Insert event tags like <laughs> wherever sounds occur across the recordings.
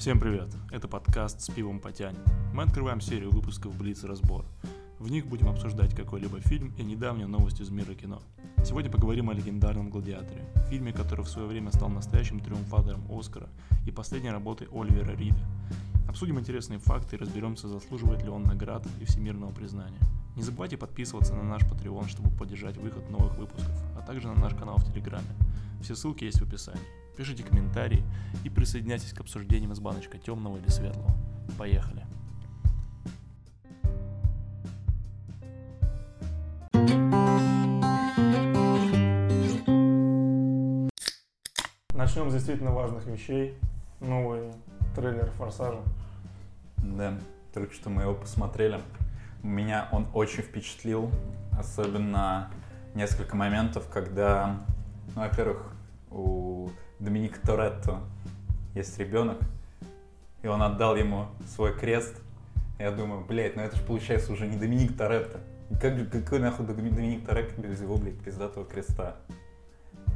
Всем привет! Это подкаст «С пивом потянет». Мы открываем серию выпусков «Блиц разбор». В них будем обсуждать какой-либо фильм и недавнюю новость из мира кино. Сегодня поговорим о легендарном «Гладиаторе», фильме, который в свое время стал настоящим триумфатором Оскара и последней работой Оливера Рида. Обсудим интересные факты и разберемся, заслуживает ли он наград и всемирного признания. Не забывайте подписываться на наш Patreon, чтобы поддержать выход новых выпусков, а также на наш канал в Телеграме. Все ссылки есть в описании. Пишите комментарии и присоединяйтесь к обсуждениям из баночка темного или светлого. Поехали! Начнем с действительно важных вещей. Новый трейлер «Форсажа». Да, только что мы его посмотрели. Меня он очень впечатлил, особенно несколько моментов, когда, ну, во-первых, у Доминика Торетто есть ребенок, и он отдал ему свой крест. Я думаю, блядь, ну это же получается уже не Доминик Торетто. Как какой нахуй Доминик Торетто без его, блядь, пиздатого креста?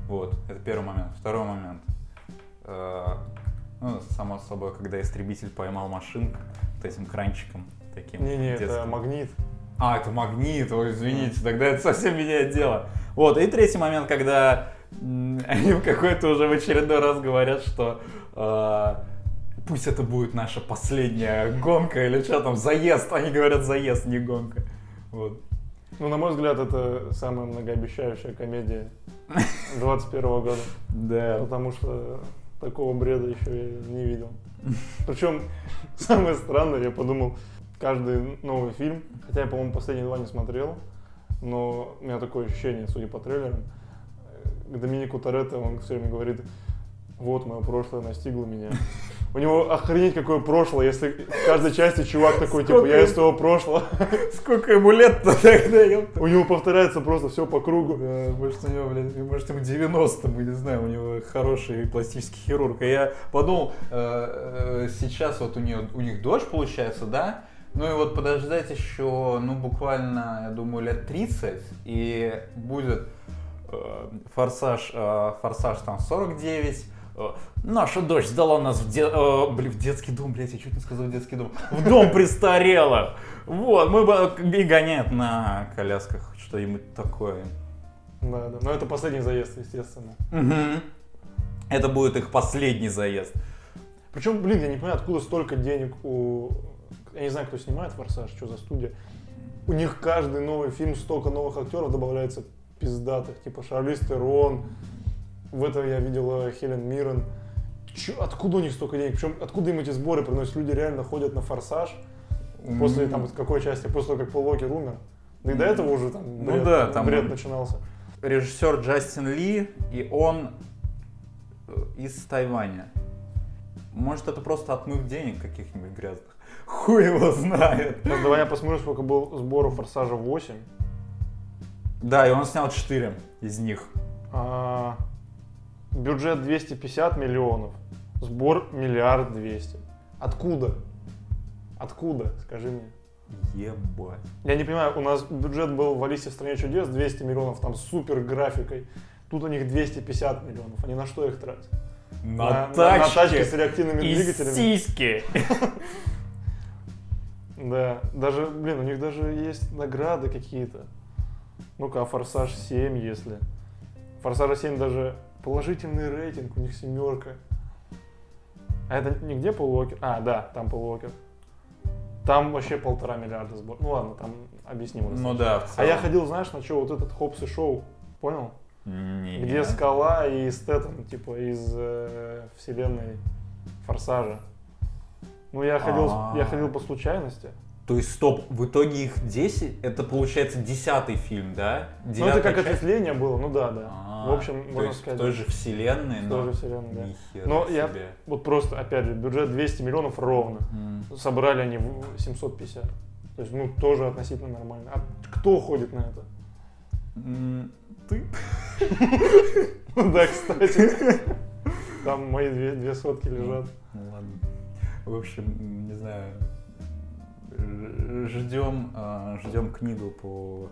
Вот, это первый момент. Второй момент. Э, ну, само собой, когда истребитель поймал машинку вот этим кранчиком таким. Не-не, это магнит. А, это магнит, ой, извините, тогда это совсем меняет дело. Вот, и третий момент, когда они в какой-то уже в очередной раз говорят, что э, пусть это будет наша последняя гонка или что там, заезд. Они говорят заезд, не гонка. Вот. Ну, на мой взгляд, это самая многообещающая комедия <laughs> 21 года. Да. Потому что такого бреда еще я не видел. Причем, самое странное, я подумал, каждый новый фильм, хотя я, по-моему, последние два не смотрел, но у меня такое ощущение, судя по трейлерам, к Доминику Торетто он все время говорит, вот мое прошлое настигло меня. У него охренеть какое прошлое, если в каждой части чувак такой, типа, Сколько я из своего прошлого. <laughs> Сколько ему лет-то <laughs> тогда? У него повторяется просто все по кругу. Да, может, у него, блядь, может, ему 90, мы не знаем, у него хороший пластический хирург. И я подумал, э, э, сейчас вот у, нее, у них дождь получается, да? Ну и вот подождать еще, ну, буквально, я думаю, лет 30, и будет форсаж, э, форсаж там 49, э, Наша дочь сдала нас в, де- э, блин, в детский дом, блядь, я чуть не сказал детский дом. В дом престарелых. Вот, мы и гоняют на колясках, что-нибудь такое. Да, да. Но это последний заезд, естественно. Мгм. Это будет их последний заезд. Причем, блин, я не понимаю, откуда столько денег у... Я не знаю, кто снимает «Форсаж», что за студия. У них каждый новый фильм столько новых актеров добавляется пиздатых. Типа Шарлиз Терон. В это я видела Хелен Миррен. Чё, откуда у них столько денег? Причем откуда им эти сборы приносят? Люди реально ходят на «Форсаж» после там какой части? После того, как Пол Уокер умер. Да и до этого уже там Ну бред, да, там бред он- начинался. Режиссер Джастин Ли, и он э, из Тайваня. Может, это просто отмыв денег каких-нибудь грязных. <laughs> Хуй его знает. Сейчас давай я посмотрю, сколько был сбору «Форсажа 8». Да, и он снял 4 из них. А, бюджет 250 миллионов, сбор миллиард двести. Откуда? Откуда? Скажи мне. Ебать. Я не понимаю, у нас бюджет был в Алисе в стране чудес 200 миллионов, там супер графикой. Тут у них 250 миллионов. Они на что их тратят? На, на тачке тачки с реактивными и двигателями. сиськи. <laughs> Да, даже, блин, у них даже есть награды какие-то. Ну-ка, а Форсаж 7, если. Форсажа 7 даже положительный рейтинг, у них семерка. А это нигде Пол Уокер? А, да, там Пол Уокер. Там вообще полтора миллиарда сбор. Ну ладно, там объяснимо. Ну да, в А целом. я ходил, знаешь, на что вот этот Хопс и Шоу, понял? Не. Где Скала и Стэттем, типа, из э, вселенной Форсажа. Ну, я ходил, с- я А. ходил по случайности. То есть, стоп, в итоге их 10, это получается десятый фильм, да? Ну, это как часть? ответвление было, ну да, да. А, в общем, то можно есть сказать. в той же вселенной, в но... той же вселенной, да. Но я- себе. Вот просто, опять же, бюджет 200 миллионов ровно. М. Собрали они в 750. То есть, ну, тоже относительно нормально. А кто ходит на это? М, Ты? <laughs> Да, кстати. Там мои две сотки лежат. Ну ладно. В общем, не знаю. Ж- Ждем, а, ждем книгу по,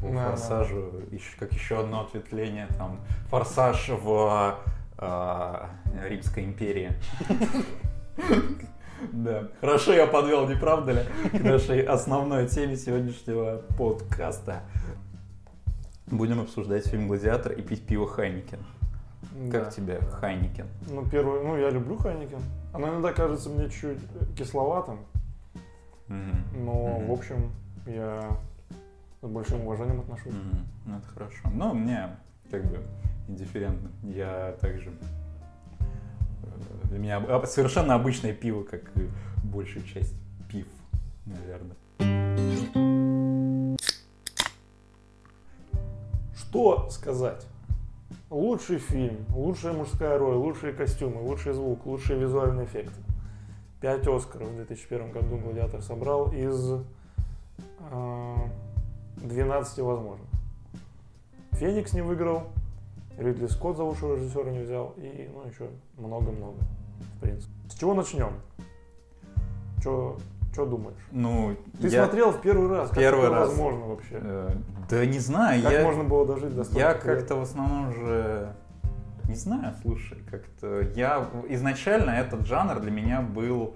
по Да, форсажу, еще, как еще одно ответвление, там, форсаж в а, Римской империи. Хорошо я подвел, не правда ли, к нашей основной теме сегодняшнего подкаста. Будем обсуждать фильм «Гладиатор» и пить пиво Heineken. Как Да. тебе Heineken? Ну, первый, ну, я люблю Heineken. Оно иногда кажется мне чуть кисловатым, Но, в общем, я с большим уважением отношусь. Ну, это хорошо. Ну, мне как бы индифферентно. Я также... э, Для меня совершенно обычное пиво, как и большая часть пив, наверное. Что сказать? Лучший фильм, лучшая мужская роль, лучшие костюмы, лучший звук, лучшие визуальные эффекты. Пять Оскаров в 2001 году «Гладиатор» собрал из э, 12 возможных. «Феникс» не выиграл, Ридли Скотт за лучшего режиссера не взял и ну, еще много-много, в принципе. С чего начнем? Что думаешь? Ну, Ты я, смотрел в первый раз. Как Первый раз. возможно вообще? э, да не знаю, Как я, можно было дожить до я как-то в основном же... Не знаю, слушай, как-то... Я изначально этот жанр для меня был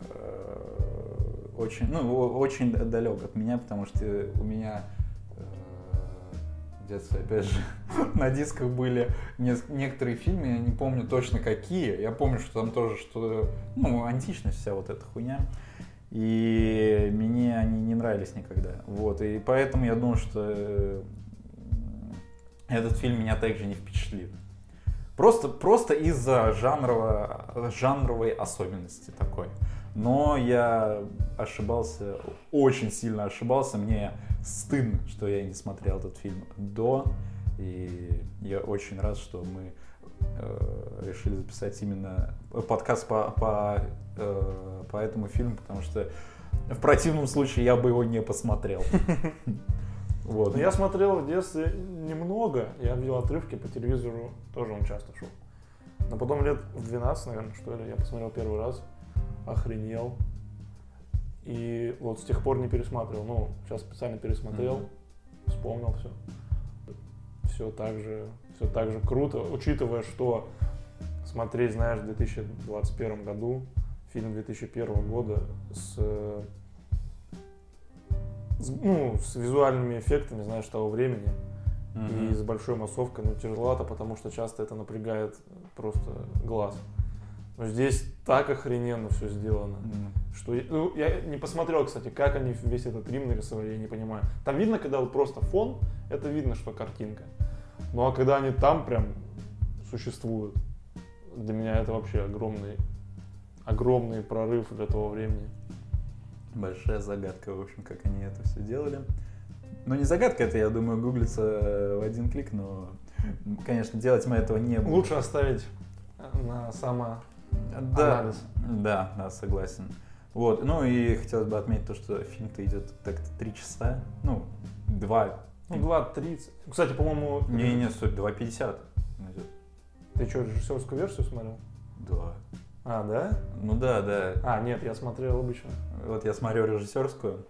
э, очень, ну, очень далек от меня, потому что у меня э, в детстве, опять же, <laughs> на дисках были некоторые фильмы, я не помню точно какие. Я помню, что там тоже что, ну, античность вся вот эта хуйня. И мне они не нравились никогда. Вот. И поэтому я думаю, что э, этот фильм меня также не впечатлит. Просто, просто из-за жанровой особенности такой. Но я ошибался, очень сильно ошибался. Мне стыдно, что я не смотрел этот фильм до. И я очень рад, что мы э, решили записать именно подкаст по, по, э, по этому фильму, потому что в противном случае я бы его не посмотрел. <laughs> Вот. Ну, Я смотрел в детстве немного, я видел отрывки по телевизору, тоже он часто шел. Но потом лет в 12, наверное, что ли, я посмотрел первый раз, охренел. И вот с тех пор не пересматривал. Ну, сейчас специально пересмотрел, Мгм. вспомнил все. Все так же, все так же круто, учитывая, что смотреть, знаешь, в 2021 году, фильм 2001 года с, э, с, ну, с визуальными эффектами, знаешь, того времени Мгм. и с большой массовкой, ну, тяжеловато, потому что часто это напрягает просто глаз. Но здесь так охрененно все сделано, М. что я, ну, я не посмотрел, кстати, как они весь этот Рим нарисовали, я не понимаю. Там видно, когда вот просто фон, это видно, что картинка. Ну а когда они там прям существуют, для меня это вообще огромный, огромный прорыв для того времени. Большая загадка, в общем, как они это все делали. Ну, не загадка, это, я думаю, гуглится э, в один клик, но, конечно, делать мы этого не будем. Лучше оставить на само да, анализ. да, да, согласен. Вот, ну и хотелось бы отметить то, что фильм-то идет так-то три часа, ну, два, Ну, 2.30. Кстати, по-моему, не, не, стой, 2.50 идет. ты что, режиссерскую версию смотрел? Да. А, да? Ну да, да. А, нет, я смотрел обычно. Вот я смотрю режиссерскую,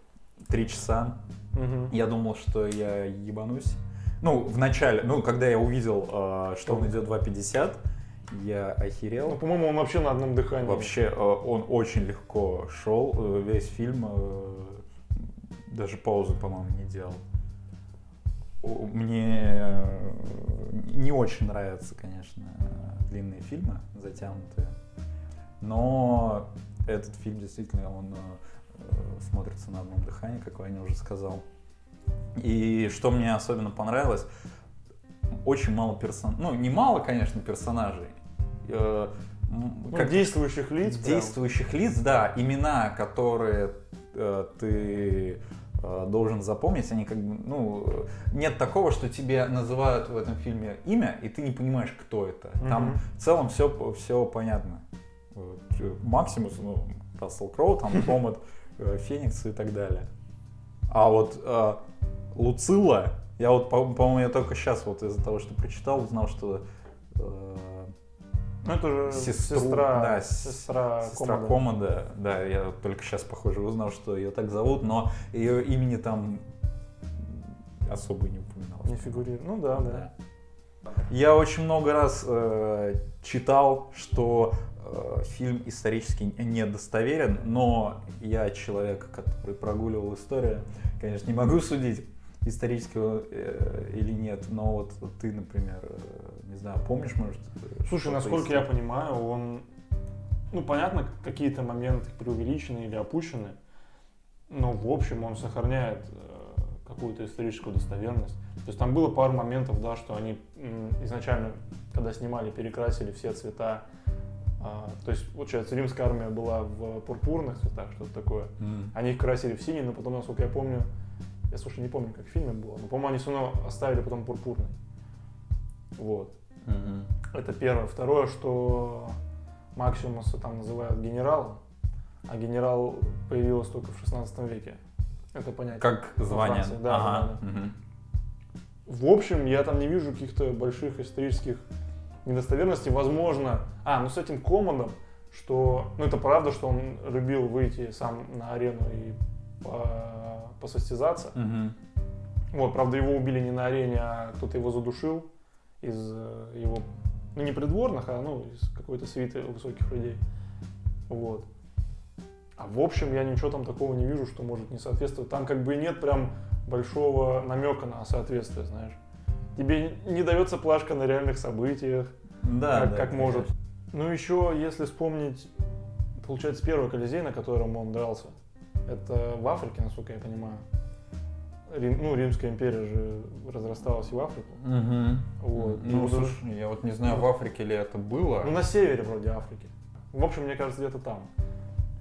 три часа, Мгм. Я думал, что я ебанусь. Ну, в начале, ну, когда я увидел, э, что он идет 2.50, я Ну, охерел. по-моему, он вообще на одном дыхании. Вообще, э, он очень легко шел, э, весь фильм, э, даже паузы, по-моему, не делал. Мне э, не очень нравятся, конечно, длинные фильмы, затянутые. Но этот фильм действительно, он э, смотрится на одном дыхании, как Ваня уже сказал. И что мне особенно понравилось, очень мало персонажей. Ну, не мало, конечно, персонажей. Э, Ну, как- действующих лиц. прям. действующих лиц, да, имена, которые э, ты э, должен запомнить, они как бы, ну, нет такого, что тебе называют в этом фильме имя, и ты не понимаешь, кто это. Там Мгм. в целом все, все понятно. Э, Максимус, ну, Рассел Кроу, там, <laughs> Комет, э, Феникс и так далее. А вот э, Луцилла, я вот, по- по-моему, я только сейчас вот из-за того, что прочитал, узнал, что э, Ну, это же Сестру, сестра, да, сестра, Сестра Комода. Комода, да, я только сейчас, похоже, узнал, что ее так зовут, но ее имени там особо не упоминалось. Не фигурирует. Ну да, да. Да. Я очень много раз э, читал, что фильм исторически недостоверен, но я человек, который прогуливал историю, конечно, не могу судить исторического э, или нет, но вот ты, например, э, не знаю, помнишь, может? Слушай, насколько я понимаю, он, ну, понятно, какие-то моменты преувеличены или опущены, но в общем он сохраняет э, какую-то историческую достоверность. То есть там было пару моментов, да, что они изначально, когда снимали, перекрасили все цвета. А, то есть, получается, римская армия была в пурпурных цветах, что-то такое. М. Они их красили в синий, но потом, насколько я помню, я, слушай, не помню, как в фильме было, но, по-моему, они все равно оставили потом пурпурный. Вот. Мгм. Это первое. Второе, что Максимуса там называют генералом, а генерал появилась только в 16 веке. Это понятие. Как звание. Франции, да, Ага. да, Мгм. В общем, я там не вижу каких-то больших исторических недостоверностей. Возможно, а, ну с этим Комодом, что, ну это правда, что он любил выйти сам на арену и по- посостязаться. Мгм. Вот, правда, его убили не на арене, а кто-то его задушил из э, его, ну не придворных, а ну из какой-то свиты высоких людей. Вот. А в общем, я ничего там такого не вижу, что может не соответствовать. Там как бы и нет прям большого намека на соответствие, знаешь. Тебе не дается плашка на реальных событиях, Да, как, да, как может. Ну еще, если вспомнить, получается, первый Колизей, на котором он дрался, это в Африке, насколько я понимаю. Рим- ну, Римская империя же разрасталась и в Африку. Мгм. Вот. Ну, И слушай, я вот не знаю, в Африке ли это было. Ну, на севере вроде Африки. В общем, мне кажется, где-то там.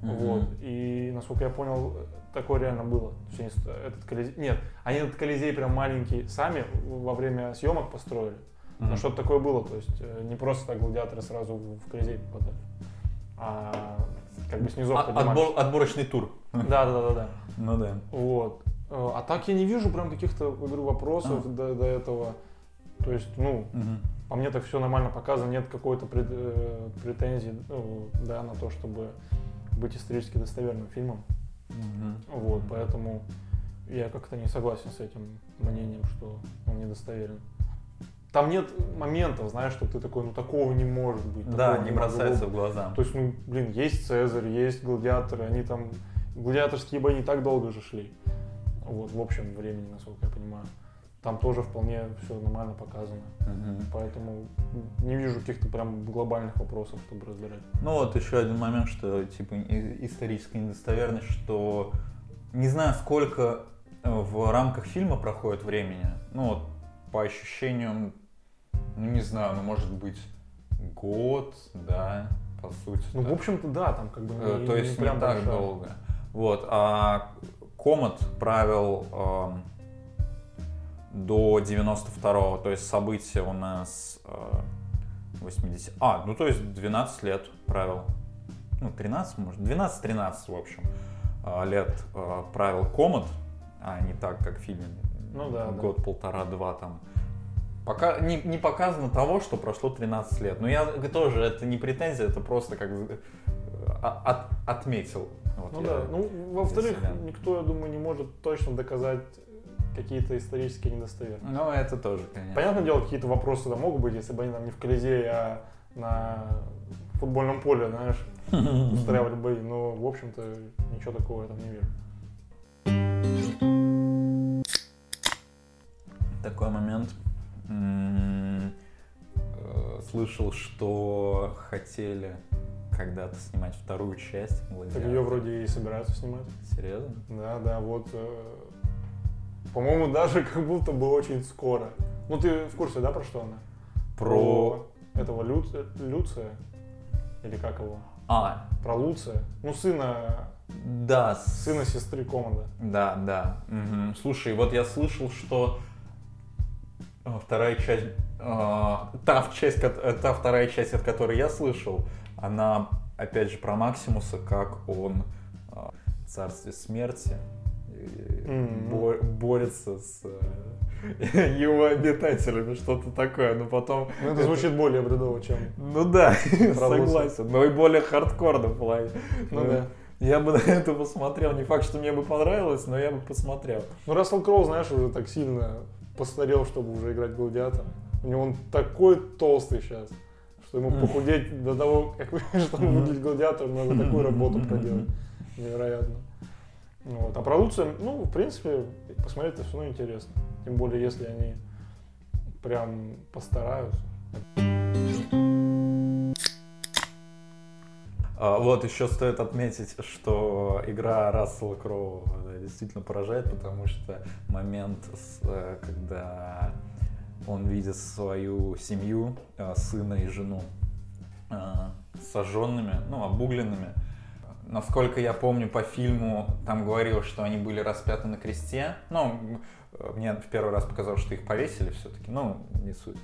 Мгм. Вот. И, насколько я понял, такое реально было. То есть они этот Колизей... Нет, они этот Колизей прям маленький сами во время съемок построили. Мгм. Ну, что-то такое было. То есть э, не просто так гладиаторы сразу в Колизей попадали. А как бы снизу А- поднимались. отбор- отборочный тур. Да, да, да, да. <laughs> Ну да. Вот. Э, А так я не вижу прям каких-то, говорю, вопросов А. до, до этого. То есть, ну, Мгм. по мне так все нормально показано, нет какой-то пред- э, претензий, ну, да, на то, чтобы быть исторически достоверным фильмом. Мгм. Вот, поэтому я как-то не согласен с этим мнением, что он недостоверен. Там нет моментов, знаешь, что ты такой, ну такого не может быть. Да, не бросается быть». в глаза. То есть, ну, блин, есть Цезарь, есть гладиаторы, они там, гладиаторские бои не так долго же шли. Вот, в общем времени, насколько я понимаю. Там тоже вполне все нормально показано. Мгм. Поэтому не вижу каких-то прям глобальных вопросов, чтобы разбирать. Ну вот еще один момент, что типа историческая недостоверность, что не знаю, сколько э, в рамках фильма проходит времени. Ну вот по ощущениям, ну не знаю, ну может быть год, да, по сути. Ну, так. в общем-то, да, там как бы Э, не, То есть не, прям так большая. долго. Вот, а Комат правил эм, до 92-го, то есть события у нас э, 80... А, ну то есть 12 лет правил. Ну, 13, может, 12-13, в общем, э, лет э, правил Комат, а не так, как в фильме. Ну да, да. Год, полтора, два там. Пока не, не показано того, что прошло 13 лет. Но я тоже, это не претензия, это просто как э, от- отметил. Вот Ну да. Ну, во-вторых, никто, я думаю, не может точно доказать какие-то исторические недостоверности. Ну, это тоже, конечно. Понятное дело, какие-то вопросы да могут быть, если бы они там не в Колизее, а на футбольном поле, знаешь, <laughs> устраивали бои. Но, в общем-то, ничего такого я там не вижу. Такой момент. Э, Слышал, что хотели когда-то снимать вторую часть. Так ее вроде и собираются снимать. Серьезно? Да, да, вот. э, По-моему, даже как будто бы очень скоро. Ну, ты в курсе, да, про что она? Про... этого Лю- Люция? Или как его? А, Про Луция. Ну, сына, да, сына сестры Комода. Да, да. Мгм. Слушай, вот я слышал, что э, вторая часть, э, та, часть, э, та вторая часть, от которой я слышал, она опять же про Максимуса, как он э, в царстве смерти борется с э, <laughs> его обитателями, что-то такое, но потом... Ну, это звучит более бредово, чем... Ну да, <laughs> согласен, но и более хардкорно в плане. Ну да. Я бы <laughs> на это посмотрел. Не факт, что мне бы понравилось, но я бы посмотрел. Ну, Рассел Кроу, знаешь, уже так сильно постарел, чтобы уже играть гладиатора. У него он такой толстый сейчас, Что ему похудеть до того, как чтобы выглядеть гладиатором, надо такую работу проделать. Невероятно. Вот. А продукция, ну, в принципе, посмотреть это все равно интересно. Тем более, если они прям постараются. А, вот еще стоит отметить, что игра Рассела Кроу да, действительно поражает, потому что момент, э, когда он видит свою семью, э, сына и жену э, сожженными, ну, обугленными. Насколько я помню по фильму, там говорилось, что они были распяты на кресте. Ну, мне в первый раз показалось, что их повесили все-таки. Ну, не суть.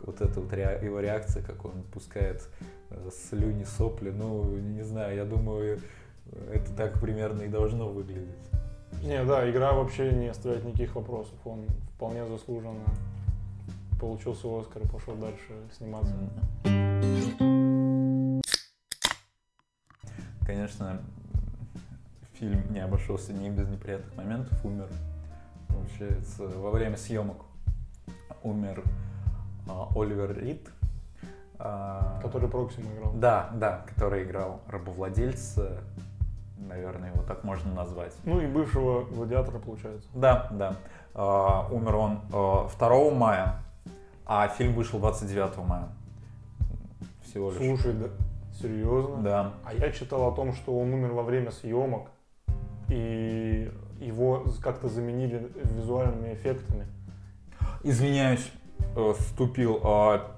Вот эта вот его реакция, как он пускает Э, слюни, сопли, ну, не знаю, я думаю, это так примерно и должно выглядеть. Не, да, игра вообще не оставляет никаких вопросов. Он вполне заслуженно получил свой Оскар и пошел дальше сниматься. Конечно, фильм не обошелся ни без неприятных моментов, умер. Получается, во время съемок умер а, Оливер Рид, а, который Проксима играл. Да, да, который играл рабовладельца, наверное, его так можно назвать. Ну и бывшего гладиатора, получается. Да, да. Uh, умер он uh, а, 2 мая, а фильм вышел 29 мая. Всего лишь. Слушай, да, серьезно? Да. А я читал о том, что он умер во время съемок, и его как-то заменили визуальными эффектами. Извиняюсь, э, вступил. А,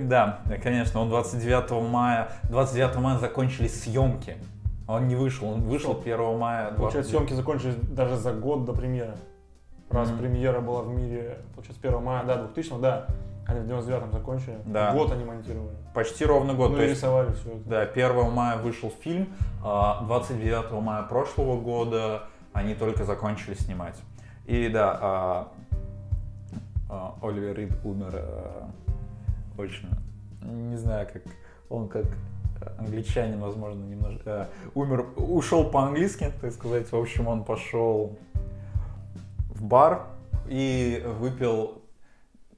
да, конечно, он 29 мая, 29 мая закончились съемки. Он не вышел, он вышел 1 мая. Получается, съемки закончились даже за год до премьеры. Раз mm-hmm. премьера была в мире, получается, 1 мая, да, 2000 да. Они в 99-м закончили. Да. Год они монтировали. Почти ровно год. Ну и рисовали все это. Да, 1 мая вышел фильм, а 29 мая прошлого года они только закончили снимать. И да, а, а, Оливер Рид умер а, очень, не знаю, как он как англичанин, возможно, немножко умер, ушел по-английски, так сказать. В общем, он пошел в бар и выпил,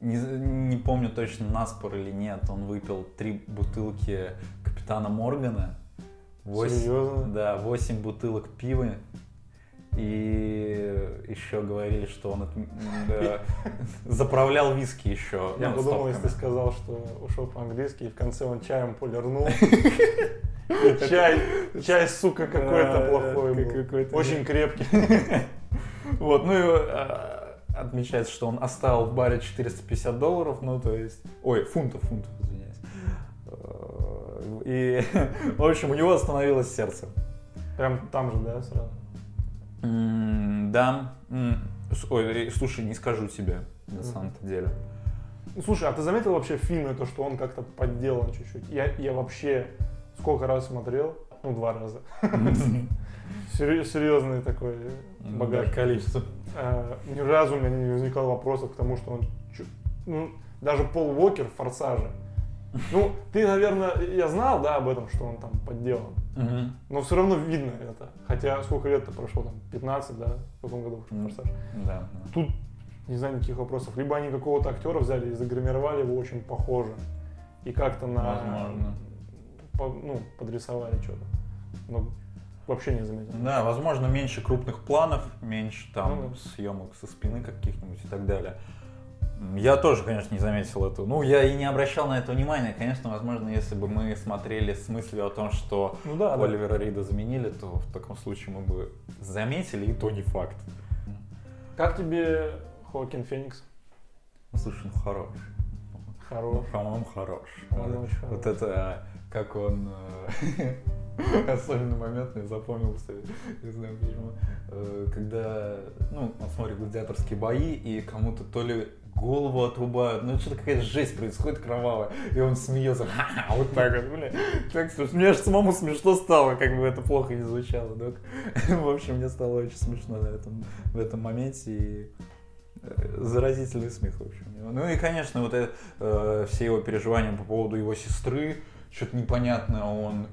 не, не помню точно, наспор или нет, он выпил три бутылки капитана Моргана. 8, Серьезно? Да, 8 бутылок пива и еще говорили, что он да, <laughs> заправлял виски еще. Я ну, подумал, если ты сказал, что ушел по-английски, и в конце он чаем полирнул. <laughs> Чай, чай, сука, какой-то плохой был. Очень крепкий. <laughs> Вот, ну и а, отмечается, что он оставил в баре 450 долларов, ну то есть, ой, фунтов, фунтов, извиняюсь. И, <laughs> в общем, у него остановилось сердце. Прям там же, да, сразу? Да. Ой, слушай, не скажу тебе, на самом-то деле. Ну, слушай, а ты заметил вообще в фильме то, что он как-то подделан чуть-чуть? Я, я вообще сколько раз смотрел? Ну, два раза. Серьезный такой багаж. Да, количество. А, ни разу у меня не возникало вопросов к тому, что он... Ну, даже Пол Уокер в «Форсаже». Ну, ты, наверное, я знал, да, об этом, что он там подделан. Угу. Но все равно видно это. Хотя сколько лет-то прошло, там, 15, да, в каком году вышел «Форсаж». Да, Тут, не знаю, никаких вопросов. Либо они какого-то актера взяли и загримировали его очень похоже. И как-то на... Возможно. Ну, подрисовали что-то. Но вообще не заметил. Да, возможно, меньше крупных планов, меньше там ну, да. съемок со спины каких-нибудь и так далее. Я тоже, конечно, не заметил эту. Ну, я и не обращал на это внимания. Конечно, возможно, если бы мы смотрели с мыслью о том, что ну, да, Оливера да. Рида заменили, то в таком случае мы бы заметили, и то не факт. Как тебе Хоакин Феникс? Ну, слушай, ну хорош. Хорош. Ну, по-моему, хорош. Он вот, вот это, как он... Э, <laughs> особенный момент мне запомнился, не знаю почему. Э, когда, ну, он смотрит гладиаторские бои, и кому-то то ли голову отрубают, ну что-то какая-то жесть происходит кровавая, и он смеется, ха-ха, вот так вот, блин, так смешно. Мне аж самому смешно стало, как бы это плохо не звучало, док. <laughs> В общем, мне стало очень смешно на этом, в этом моменте, и э, заразительный смех, в общем. Ну и, конечно, вот это, э, все его переживания по поводу его сестры, что-то непонятное, он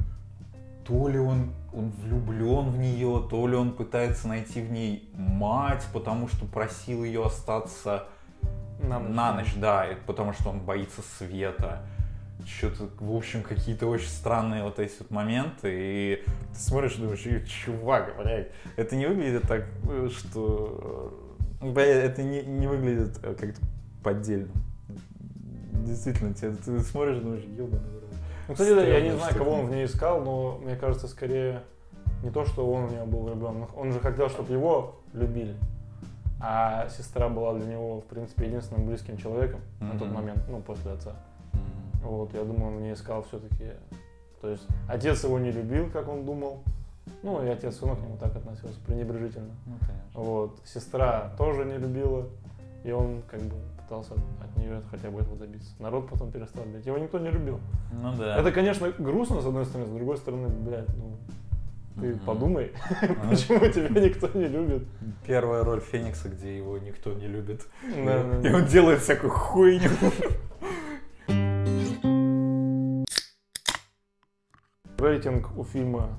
то ли он, он влюблен в нее, то ли он пытается найти в ней мать, потому что просил ее остаться на ночь. На ночь, да, потому что он боится света. что-то, в общем, какие-то очень странные вот эти вот моменты, и ты смотришь и думаешь, «Эй, чувак, блядь, это не выглядит так, э, что... э, Блядь, это не, не выглядит э, как-то поддельно. Действительно, тебе, ты смотришь и думаешь, ебаный в рот». Ну, кстати, да, я не знаю, кого он в ней искал, но мне кажется, скорее не то, что он в нее был влюблен. Он же хотел, чтобы его любили. А сестра была для него, в принципе, единственным близким человеком на тот момент, ну, после отца. М. Вот, я думаю, он в ней искал все-таки. То есть отец его не любил, как он думал. Ну, и отец равно к нему так относился, пренебрежительно. Ну, конечно. Вот. Сестра тоже не любила. И он как бы пытался от нее хотя бы этого добиться. Народ потом перестал любить. Его никто не любил. Ну да. Это, конечно, грустно, с одной стороны, с другой стороны, блядь, ну, ты Мгм. подумай, <laughs> А, почему тебя никто не любит. Первая роль Феникса, где его никто не любит. Да, да, И да. он делает всякую хуйню. Рейтинг у фильма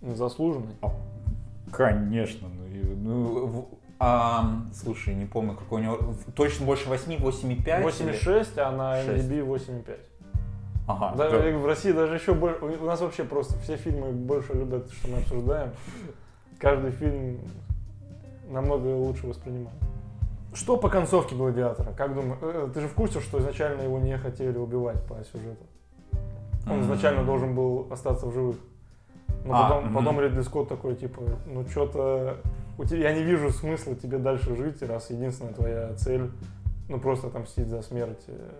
заслуженный. Конечно. Ну, и- ну, в- а, слушай, не помню, какой у него... Точно больше 8, 8,5? 8,6, а на. MDB 8,5. Ага. Да, да. В России даже еще больше. У нас вообще просто все фильмы больше любят, что мы обсуждаем. Каждый фильм намного лучше воспринимаем. Что по концовке Гладиатора? Как думаешь? э, Ты же в курсе, что изначально его не хотели убивать по сюжету? Он М. изначально должен был остаться в живых. Но А, потом, мгм. потом Ридли Скотт такой, типа, ну что-то... У тебя, я не вижу смысла тебе дальше жить, раз единственная твоя цель, ну просто отомстить за смерть э,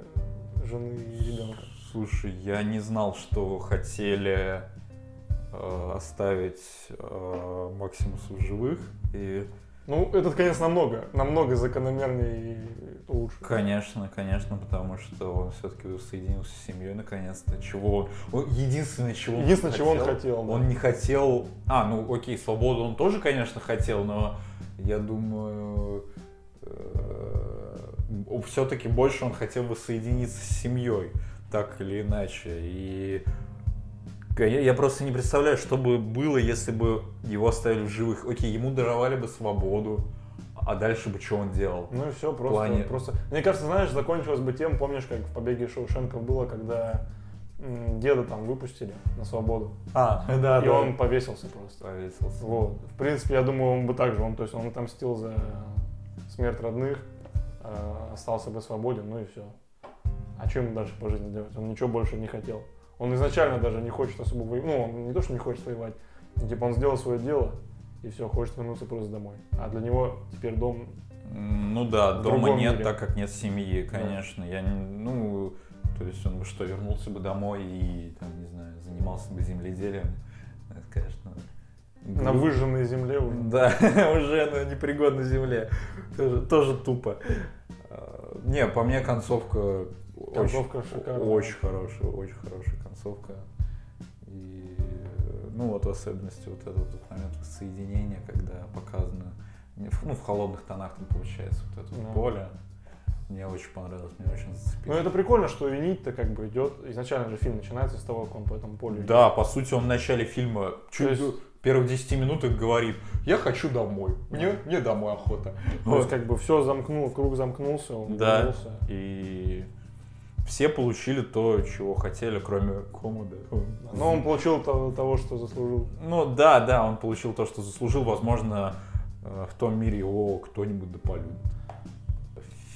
жены и ребенка. Слушай, я не знал, что хотели э, оставить э, Максимуса в живых. И, Ну, этот конец намного, намного закономернее и лучше. конечно, конечно, потому что он все-таки соединился с семьей наконец-то. Чего он... он- Единственное, чего он Единственное, чего он хотел. да. Он не хотел... А, ну окей, свободу он тоже, конечно, хотел, но я думаю, все-таки больше он хотел бы соединиться с семьей, так или иначе. И я, я просто не представляю, что бы было, если бы его оставили в живых. Окей, ему даровали бы свободу, а дальше бы что он делал? Ну и все, просто, плане- просто. Мне кажется, знаешь, закончилось бы тем, помнишь, как в побеге Шоушенка было, когда деда там выпустили на свободу. А, да, и он повесился просто. повесился. Вот. В принципе, я думаю, он бы так же, он, то есть он отомстил за смерть родных, э, остался бы свободен, ну и все. А что ему дальше по жизни делать? Он ничего больше не хотел. Он изначально даже не хочет особо воевать. Ну, он не то, что не хочет воевать. Типа он сделал свое дело, и все, хочет вернуться просто домой. А для него теперь дом Ну да, В дома нет, мире. так как нет семьи, конечно. Я не, ну, то есть он бы что, вернулся бы домой и, там, не знаю, занимался бы земледелием. Это, конечно, на выжженной земле уже. Да, <laughs> уже на непригодной земле. Тоже, тоже тупо. А, Не, по мне концовка, Концовка очень, шикарная. очень хорошая, очень хорошая концовка. И, ну вот в особенности вот этот вот момент соединения, когда показано, ну в холодных тонах там получается вот это вот Да. поле. Мне очень понравилось, меня очень зацепило. Ну это прикольно, что и нить-то как бы идет. Изначально же фильм начинается с того, как он по этому полю идет. Да, по сути, он в начале фильма чуть есть- первых 10 минутах говорит, я хочу домой, мне, мне домой охота. То есть как бы все замкнул, круг замкнулся, он Да. вернулся. И все получили то, чего хотели, кроме Комода. Но он получил того, того, что заслужил. Ну да, да, он получил то, что заслужил. Возможно, э, в том мире его кто-нибудь дополюбит.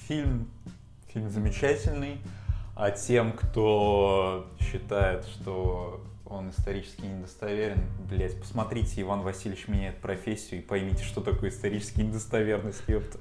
Фильм, фильм замечательный. А тем, кто считает, что он исторически недостоверен, блять, посмотрите, Иван Васильевич меняет профессию и поймите, что такое исторически недостоверность, ёпта.